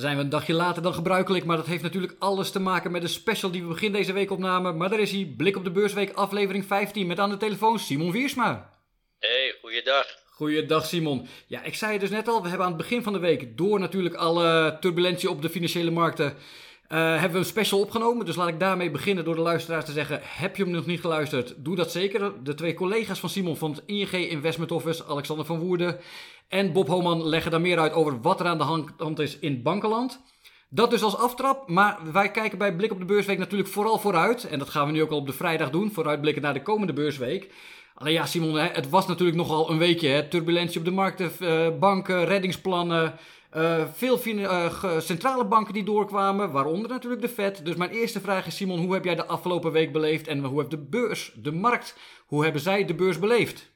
zijn we een dagje later dan gebruikelijk, maar dat heeft natuurlijk alles te maken met de special die we begin deze week opnamen. Maar daar is hij, Blik op de Beursweek, aflevering 15, met aan de telefoon Simon Wiersma. Hey, goeiedag. Goeiedag Simon. Ja, ik zei het dus net al, we hebben aan het begin van de week, door natuurlijk alle turbulentie op de financiële markten, uh, hebben we een special opgenomen. Dus laat ik daarmee beginnen door de luisteraars te zeggen, heb je hem nog niet geluisterd? Doe dat zeker. De twee collega's van Simon van het ING Investment Office, Alexander van Woerden en Bob Homan leggen daar meer uit over wat er aan de hand is in bankenland. Dat dus als aftrap, maar wij kijken bij Blik op de Beursweek natuurlijk vooral vooruit. En dat gaan we nu ook al op de vrijdag doen, vooruitblikken naar de komende beursweek. Alleen ja, Simon, het was natuurlijk nogal een weekje. Hè? Turbulentie op de markten, eh, banken, reddingsplannen. Uh, veel uh, centrale banken die doorkwamen, waaronder natuurlijk de Fed. Dus mijn eerste vraag is, Simon, hoe heb jij de afgelopen week beleefd en hoe heeft de beurs, de markt, hoe hebben zij de beurs beleefd?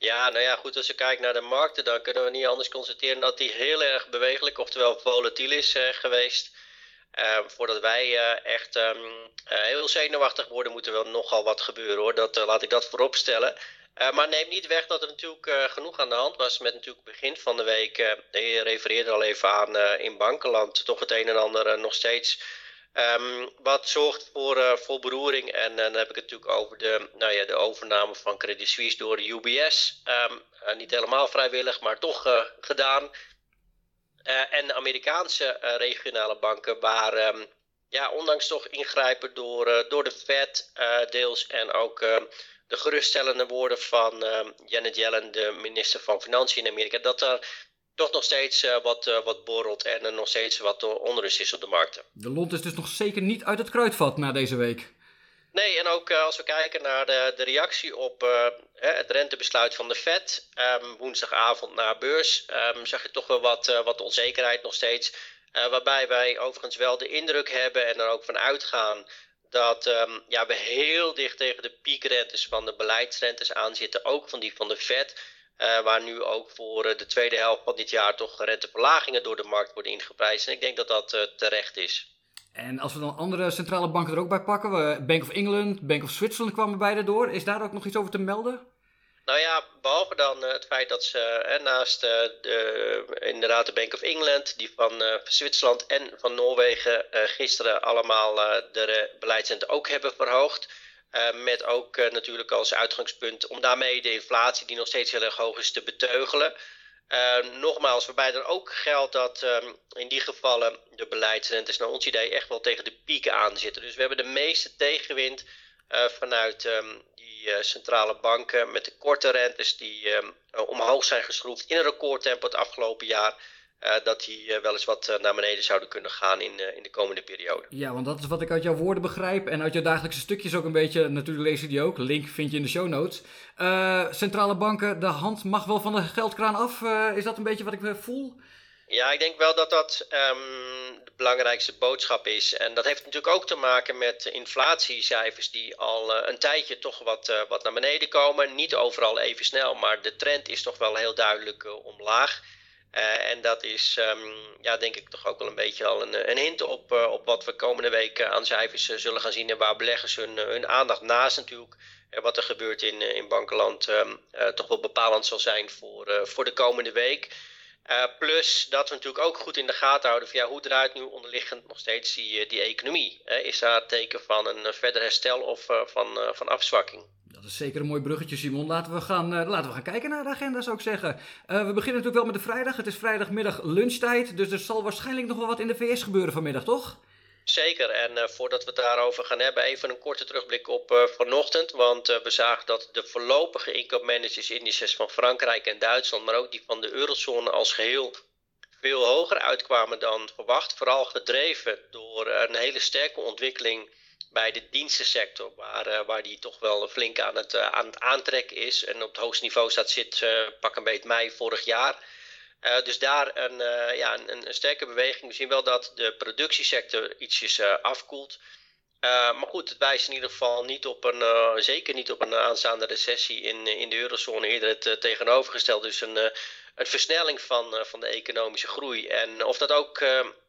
Ja, nou ja, goed, als we kijken naar de markten, dan kunnen we niet anders constateren dat die heel erg bewegelijk, oftewel volatiel is uh, geweest. Uh, voordat wij uh, echt um, heel zenuwachtig worden, moet er wel nogal wat gebeuren hoor. Dat, laat ik dat voorop stellen. maar neem niet weg dat er natuurlijk genoeg aan de hand was met natuurlijk begin van de week. je refereerde al even aan in bankenland, toch het een en ander nog steeds Um, wat zorgt voor, uh, beroering. En, dan heb ik het natuurlijk over de, nou ja, de overname van Credit Suisse door de UBS. Ehm, uh, niet helemaal vrijwillig, maar toch uh, gedaan. en de Amerikaanse regionale banken, waar um, ja, ondanks toch ingrijpen door, door de Fed deels en ook de geruststellende woorden van Janet Yellen, de minister van Financiën in Amerika, dat er toch nog steeds uh, wat, uh, wat borrelt en er nog steeds wat onrust is op de markten. De lont is dus nog zeker niet uit het kruidvat na deze week. Nee, en ook als we kijken naar de, de reactie op het rentebesluit van de Fed, um, woensdagavond na beurs, um, zag je toch wel wat, wat onzekerheid nog steeds. waarbij wij overigens wel de indruk hebben en er ook van uitgaan dat um, ja, we heel dicht tegen de piekrentes van de beleidsrentes aan zitten, ook van die van de Fed. Uh, waar nu ook voor uh, de tweede helft van dit jaar toch renteverlagingen door de markt worden ingeprijsd. En ik denk dat dat uh, terecht is. En als we dan andere centrale banken er ook bij pakken, Bank of England, Bank of Switzerland kwamen beide door. Is daar ook nog iets over te melden? Nou ja, behalve dan het feit dat ze naast de, inderdaad de Bank of England, die van Zwitserland en van Noorwegen gisteren allemaal de beleidsrente ook hebben verhoogd. Uh, met ook uh, natuurlijk als uitgangspunt om daarmee de inflatie, die nog steeds heel erg hoog is, te beteugelen. Uh, nogmaals, waarbij er ook geldt dat um, in die gevallen de beleidsrentes naar ons idee echt wel tegen de pieken aan zitten. Dus we hebben de meeste tegenwind vanuit um, die centrale banken met de korte rentes die um, omhoog zijn geschroefd in een recordtempo het afgelopen jaar. Uh, dat die uh, wel eens wat uh, naar beneden zouden kunnen gaan in, in de komende periode. Ja, want dat is wat ik uit jouw woorden begrijp. En uit jouw dagelijkse stukjes ook een beetje. Natuurlijk lees je die ook. Link vind je in de show notes. centrale banken, de hand mag wel van de geldkraan af. is dat een beetje wat ik voel? Ja, ik denk wel dat dat um, de belangrijkste boodschap is. En dat heeft natuurlijk ook te maken met inflatiecijfers die al een tijdje toch wat, wat naar beneden komen. Niet overal even snel, maar de trend is toch wel heel duidelijk omlaag. Uh, en dat is, um, ja, denk ik, toch ook wel een beetje al een, een hint op, uh, op wat we komende week aan cijfers uh, zullen gaan zien. En waar beleggers hun, hun aandacht naast natuurlijk wat er gebeurt in, in bankenland um, toch wel bepalend zal zijn voor, voor de komende week. Plus dat we natuurlijk ook goed in de gaten houden van ja, hoe draait nu onderliggend nog steeds die, die economie. is daar teken van een verder herstel of van, van afzwakking? Dat is zeker een mooi bruggetje, Simon. Laten we gaan, laten we gaan kijken naar de agenda, zou ik zeggen. We beginnen natuurlijk wel met de vrijdag. Het is vrijdagmiddag lunchtijd. Dus er zal waarschijnlijk nog wel wat in de VS gebeuren vanmiddag, toch? Zeker. En uh, voordat we het daarover gaan hebben, even een korte terugblik op vanochtend. Want we zagen dat de voorlopige inkoopmanagersindices van Frankrijk en Duitsland, maar ook die van de eurozone als geheel, veel hoger uitkwamen dan verwacht. Vooral gedreven door een hele sterke ontwikkeling bij de dienstensector, waar, waar die toch wel flink aan het, aan het aantrekken is. En op het hoogste niveau staat zit pak een beetje mei vorig jaar. Dus daar een, ja, een, een, sterke beweging. We zien wel dat de productiesector ietsjes afkoelt. maar goed, het wijst in ieder geval niet op een, zeker niet op een aanstaande recessie in, in de eurozone. Eerder het tegenovergestelde, dus een, een versnelling van, van de economische groei. En of dat ook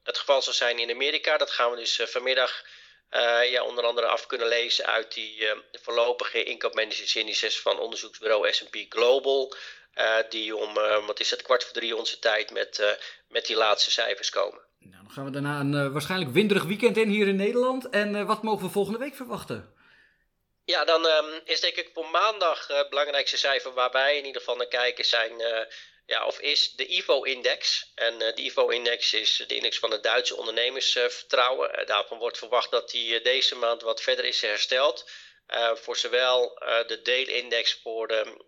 het geval zal zijn in Amerika, dat gaan we dus vanmiddag uh, ja, onder andere af kunnen lezen uit die uh, voorlopige inkoopmanagersindices van onderzoeksbureau S&P Global. Uh, die om, wat is het, kwart voor drie onze tijd met, met die laatste cijfers komen. Nou, dan gaan we daarna een waarschijnlijk winderig weekend in hier in Nederland. En wat mogen we volgende week verwachten? Ja, dan um, is denk ik voor maandag het belangrijkste cijfer waar wij in ieder geval naar kijken zijn ja, of is de IVO-index. En uh, de IVO-index is de index van het Duitse ondernemersvertrouwen. Uh, daarvan wordt verwacht dat die deze maand wat verder is hersteld. voor zowel de deelindex voor de,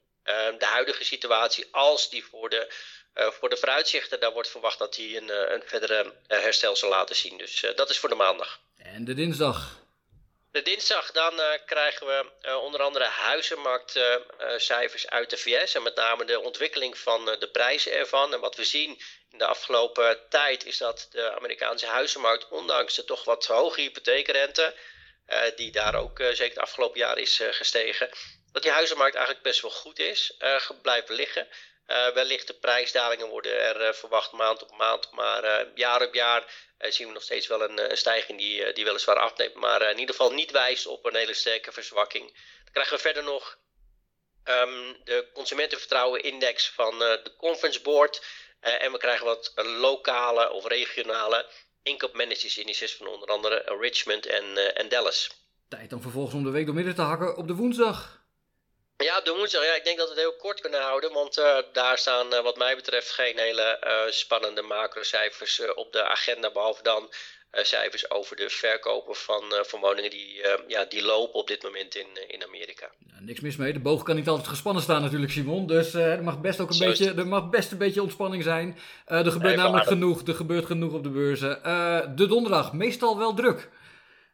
de huidige situatie als die voor de, voor de vooruitzichten. Daar wordt verwacht dat die een, een verdere herstel zal laten zien. Dus dat is voor de maandag. En de dinsdag? De dinsdag dan uh, krijgen we uh, onder andere huizenmarktcijfers uh, uit de VS en met name de ontwikkeling van de prijzen ervan. En wat we zien in de afgelopen tijd is dat de Amerikaanse huizenmarkt, ondanks de toch wat hoge hypotheekrente, die daar ook zeker het afgelopen jaar is gestegen, dat die huizenmarkt eigenlijk best wel goed is, blijft liggen. Uh, wellicht de prijsdalingen worden er uh, verwacht maand op maand, maar uh, jaar op jaar zien we nog steeds wel een, stijging die, die weliswaar afneemt, maar in ieder geval niet wijst op een hele sterke verzwakking. Dan krijgen we verder nog um, de consumentenvertrouwenindex van de Conference Board en we krijgen wat lokale of regionale inkoopmanagersindices van onder andere Richmond en, en Dallas. Tijd dan vervolgens om de week door midden te hakken op de woensdag. Ja, de woensdag. Ja, ik denk dat we het heel kort kunnen houden. Want uh, daar staan, uh, wat mij betreft, geen hele uh, spannende macrocijfers op de agenda. Behalve dan cijfers over de verkopen van, van woningen die, ja, die lopen op dit moment in, in Amerika. Ja, niks mis mee. De boog kan niet altijd gespannen staan, natuurlijk, Simon. Dus er, mag best ook een beetje, er mag best een beetje ontspanning zijn. er gebeurt namelijk genoeg. Er gebeurt genoeg op de beurzen. de donderdag, meestal wel druk.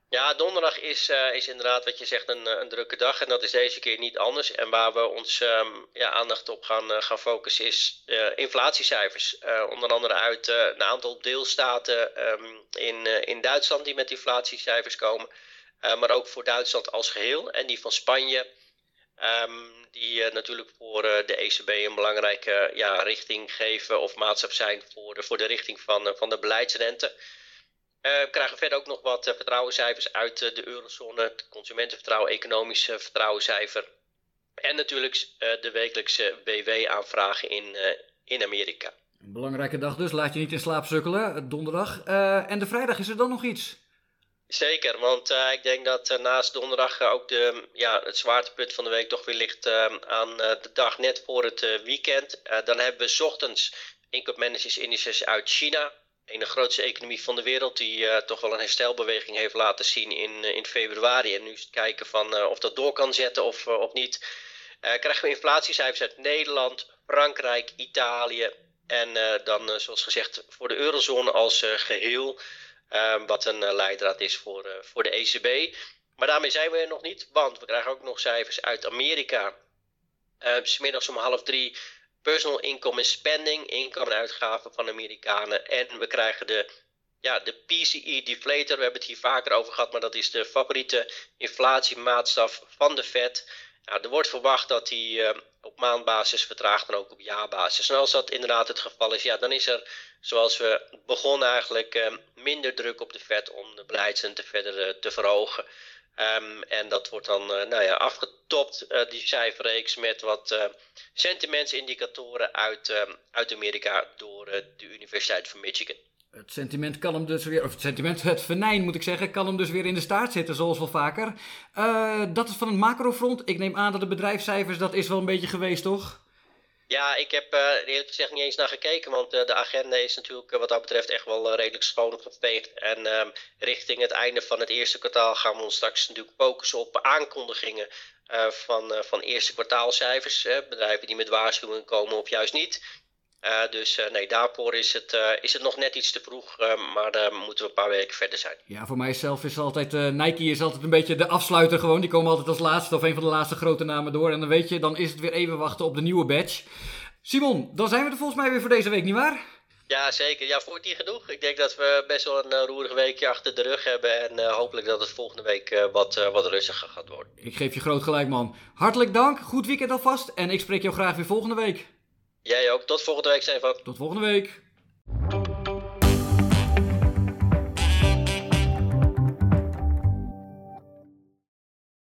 Ja, donderdag is, uh, is inderdaad wat je zegt een, een drukke dag. En dat is deze keer niet anders. En waar we ons um, ja, aandacht op gaan, uh, gaan focussen is inflatiecijfers. onder andere uit een aantal deelstaten um, in, in Duitsland die met inflatiecijfers komen. maar ook voor Duitsland als geheel. En die van Spanje. Um, die natuurlijk voor de ECB een belangrijke ja, richting geven of maatstaf zijn voor de, voor de richting van, van de beleidsrente. Uh, we krijgen verder ook nog wat uh, vertrouwenscijfers uit uh, de eurozone, het consumentenvertrouwen, economische vertrouwenscijfer. En natuurlijk de wekelijkse WW-aanvragen in, in Amerika. Een belangrijke dag dus, laat je niet in slaap sukkelen, donderdag. en de vrijdag is er dan nog iets? Zeker, want ik denk dat naast donderdag ook de, ja, het zwaartepunt van de week toch weer ligt aan de dag net voor het weekend. dan hebben we ochtends inkoopmanagers indices uit China een de grootste economie van de wereld, die uh, toch wel een herstelbeweging heeft laten zien in, uh, in februari. En nu is het kijken van uh, of dat door kan zetten of, of niet. krijgen we inflatiecijfers uit Nederland, Frankrijk, Italië en dan zoals gezegd voor de eurozone als geheel. wat een leidraad is voor, voor de ECB. Maar daarmee zijn we er nog niet, want we krijgen ook nog cijfers uit Amerika. Uh, smiddags om half drie personal income en spending, inkomen en uitgaven van Amerikanen. En we krijgen de, ja, de PCE deflator, we hebben het hier vaker over gehad, maar dat is de favoriete inflatiemaatstaf van de Fed. Nou, er wordt verwacht dat die uh, op maandbasis vertraagt en ook op jaarbasis. En als dat inderdaad het geval is, ja, dan is er, zoals we begonnen eigenlijk, uh, minder druk op de Fed om de beleidsrente verder uh, te verhogen. Um, en dat wordt dan uh, nou ja, afgetopt, uh, die cijferreeks, met wat uh, sentimentsindicatoren uit, ehm, uit Amerika door de Universiteit van Michigan. Het sentiment kan hem dus weer, of het sentiment, het venijn moet ik zeggen, kan hem dus weer in de staart zitten, zoals wel vaker. dat is van het macrofront. Ik neem aan dat de bedrijfscijfers, dat is wel een beetje geweest, toch? Ja, ik heb uh, eerlijk gezegd niet eens naar gekeken, want uh, de agenda is natuurlijk uh, wat dat betreft echt wel redelijk schoon geveegd. En ehm, richting het einde van het eerste kwartaal gaan we ons straks natuurlijk focussen op aankondigingen van, van eerste kwartaalcijfers. bedrijven die met waarschuwingen komen of juist niet. Uh, dus uh, nee, daarvoor is het, uh, is het nog net iets te vroeg, maar daar moeten we een paar weken verder zijn. Ja, voor mijzelf is altijd, Nike is altijd een beetje de afsluiter gewoon. Die komen altijd als laatste of een van de laatste grote namen door. En dan weet je, dan is het weer even wachten op de nieuwe badge. Simon, dan zijn we er volgens mij weer voor deze week, nietwaar? Ja, zeker. Ja, voor die genoeg. Ik denk dat we best wel een roerig weekje achter de rug hebben. En hopelijk dat het volgende week wat, wat rustiger gaat worden. Ik geef je groot gelijk, man. Hartelijk dank. Goed weekend alvast. En ik spreek jou graag weer volgende week. Jij ook. Tot volgende week, Stefan. Tot volgende week.